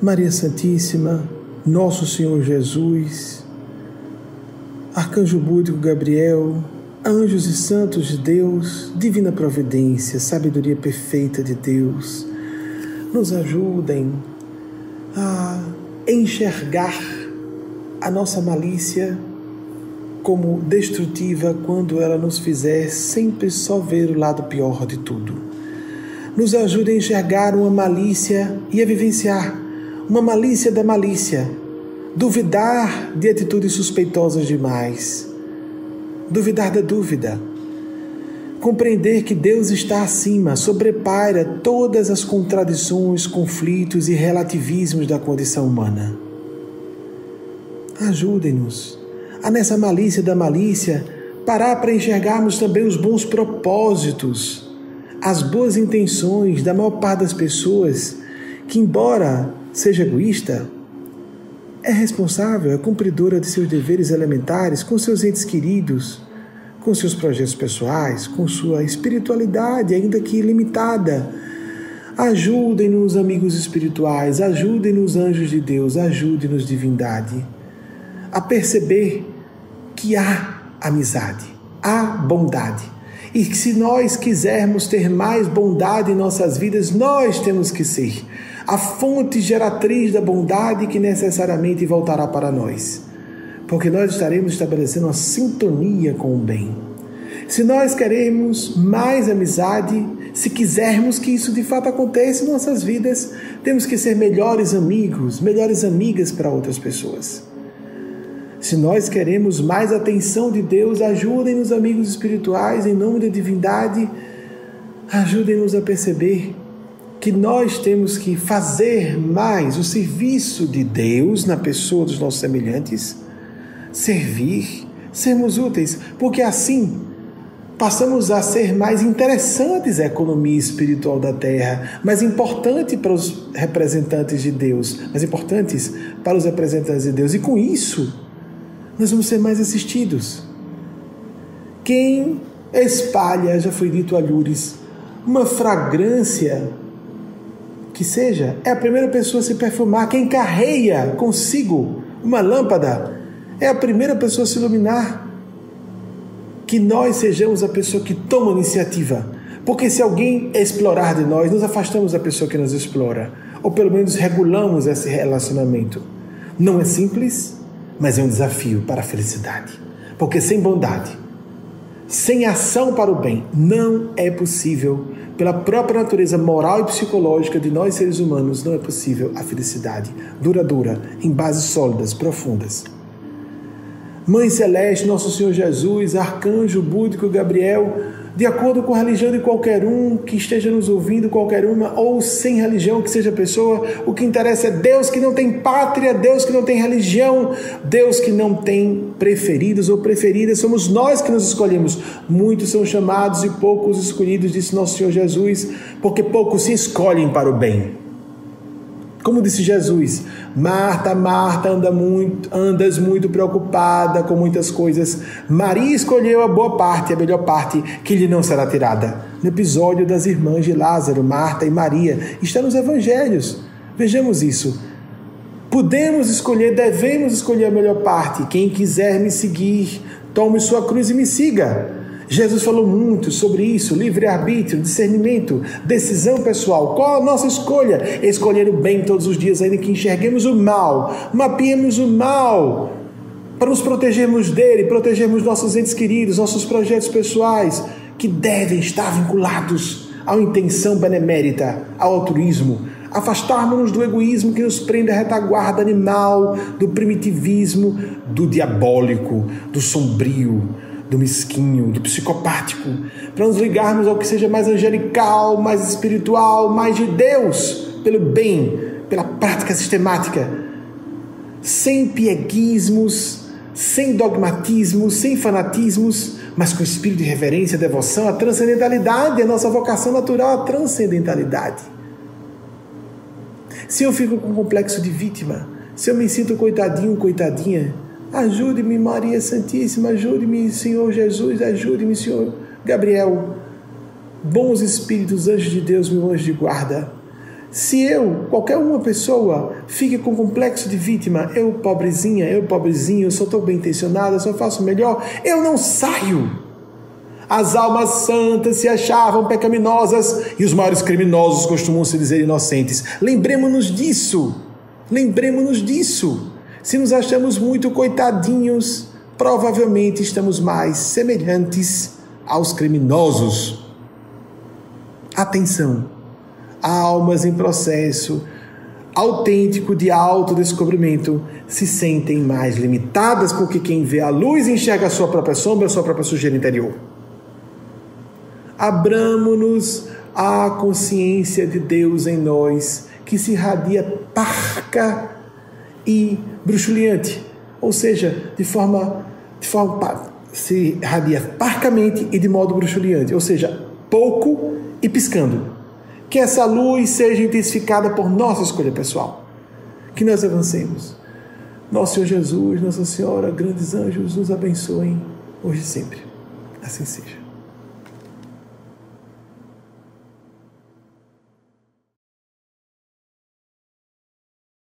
Maria Santíssima, Nosso Senhor Jesus, Arcanjo Búdico Gabriel, anjos e santos de Deus, divina providência, sabedoria perfeita de Deus, nos ajudem a enxergar a nossa malícia como destrutiva quando ela nos fizer sempre só ver o lado pior de tudo. Nos ajude a enxergar uma malícia e a vivenciar uma malícia da malícia, duvidar de atitudes suspeitosas demais, duvidar da dúvida, compreender que Deus está acima, sobrepaira todas as contradições, conflitos e relativismos da condição humana. Ajudem-nos a nessa malícia da malícia parar para enxergarmos também os bons propósitos, as boas intenções da maior parte das pessoas que, embora seja egoísta, é responsável, é cumpridora de seus deveres elementares com seus entes queridos, com seus projetos pessoais, com sua espiritualidade, ainda que limitada. Ajudem-nos, amigos espirituais, ajudem-nos, anjos de Deus, ajudem-nos, divindade, a perceber que há amizade, há bondade. E que se nós quisermos ter mais bondade em nossas vidas, nós temos que ser a fonte geratriz da bondade que necessariamente voltará para nós, porque nós estaremos estabelecendo uma sintonia com o bem. Se nós queremos mais amizade, se quisermos que isso de fato aconteça em nossas vidas, temos que ser melhores amigos, melhores amigas para outras pessoas. Se nós queremos mais atenção de Deus, ajudem-nos, amigos espirituais, em nome da divindade, ajudem-nos a perceber que nós temos que fazer mais o serviço de Deus na pessoa dos nossos semelhantes, servir, sermos úteis, porque assim passamos a ser mais interessantes à economia espiritual da terra, mais importante para os representantes de Deus, mais importantes para os representantes de Deus, e com isso nós vamos ser mais assistidos. Quem espalha, já foi dito a Lures, uma fragrância que seja, é a primeira pessoa a se perfumar. Quem carreia consigo uma lâmpada é a primeira pessoa a se iluminar. Que nós sejamos a pessoa que toma iniciativa. Porque se alguém explorar de nós, nos afastamos da pessoa que nos explora. Ou pelo menos regulamos esse relacionamento. Não é simples, mas é um desafio para a felicidade. Porque sem bondade, sem ação para o bem, não é possível pela própria natureza moral e psicológica de nós seres humanos, não é possível a felicidade duradoura, em bases sólidas, profundas. Mãe Celeste, Nosso Senhor Jesus, Arcanjo Búdico Gabriel, de acordo com a religião de qualquer um que esteja nos ouvindo, qualquer uma, ou sem religião que seja pessoa, o que interessa é Deus que não tem pátria, Deus que não tem religião, Deus que não tem preferidos ou preferidas, somos nós que nos escolhemos. Muitos são chamados e poucos escolhidos, disse nosso Senhor Jesus, porque poucos se escolhem para o bem. Como disse Jesus, Marta, Marta, anda muito, andas muito preocupada com muitas coisas. Maria escolheu a boa parte, a melhor parte, que lhe não será tirada. No episódio das irmãs de Lázaro, Marta e Maria, está nos evangelhos. Vejamos isso. Podemos escolher, devemos escolher a melhor parte. Quem quiser me seguir, tome sua cruz e me siga. Jesus falou muito sobre isso: livre-arbítrio, discernimento, decisão pessoal. Qual a nossa escolha? Escolher o bem todos os dias, ainda que enxerguemos o mal, mapeemos o mal, para nos protegermos dele, protegermos nossos entes queridos, nossos projetos pessoais, que devem estar vinculados à intenção benemérita, ao altruísmo. Afastarmos-nos do egoísmo que nos prende à retaguarda animal, do primitivismo, do diabólico, do sombrio do mesquinho, do psicopático, para nos ligarmos ao que seja mais angelical, mais espiritual, mais de Deus, pelo bem, pela prática sistemática, sem pieguismos, sem dogmatismos, sem fanatismos, mas com espírito de reverência, devoção, a transcendentalidade, a nossa vocação natural, a transcendentalidade. Se eu fico com complexo de vítima, se eu me sinto coitadinho, coitadinha, Ajude-me, Maria Santíssima, ajude-me, Senhor Jesus, ajude-me, Senhor Gabriel. Bons espíritos, anjos de Deus, meu anjo de guarda, Se eu, qualquer uma pessoa, fique com complexo de vítima, eu pobrezinha, eu pobrezinho, eu só estou bem intencionada, só faço melhor, eu não saio. As almas santas se achavam pecaminosas e os maiores criminosos costumam se dizer inocentes. Lembremos-nos disso. Lembremos-nos disso. Se nos achamos muito coitadinhos, provavelmente estamos mais semelhantes aos criminosos. Atenção! Almas em processo autêntico de autodescobrimento se sentem mais limitadas porque quem vê a luz enxerga a sua própria sombra, a sua própria sujeira interior. Abramo-nos à consciência de Deus em nós, que se irradia parca e bruxuleante, ou seja, de forma, de forma se irradia parcamente e de modo bruxuleante, ou seja, pouco e piscando. Que essa luz seja intensificada por nossa escolha pessoal. Que nós avancemos. Nosso Senhor Jesus, Nossa Senhora, grandes anjos, nos abençoem hoje e sempre. Assim seja.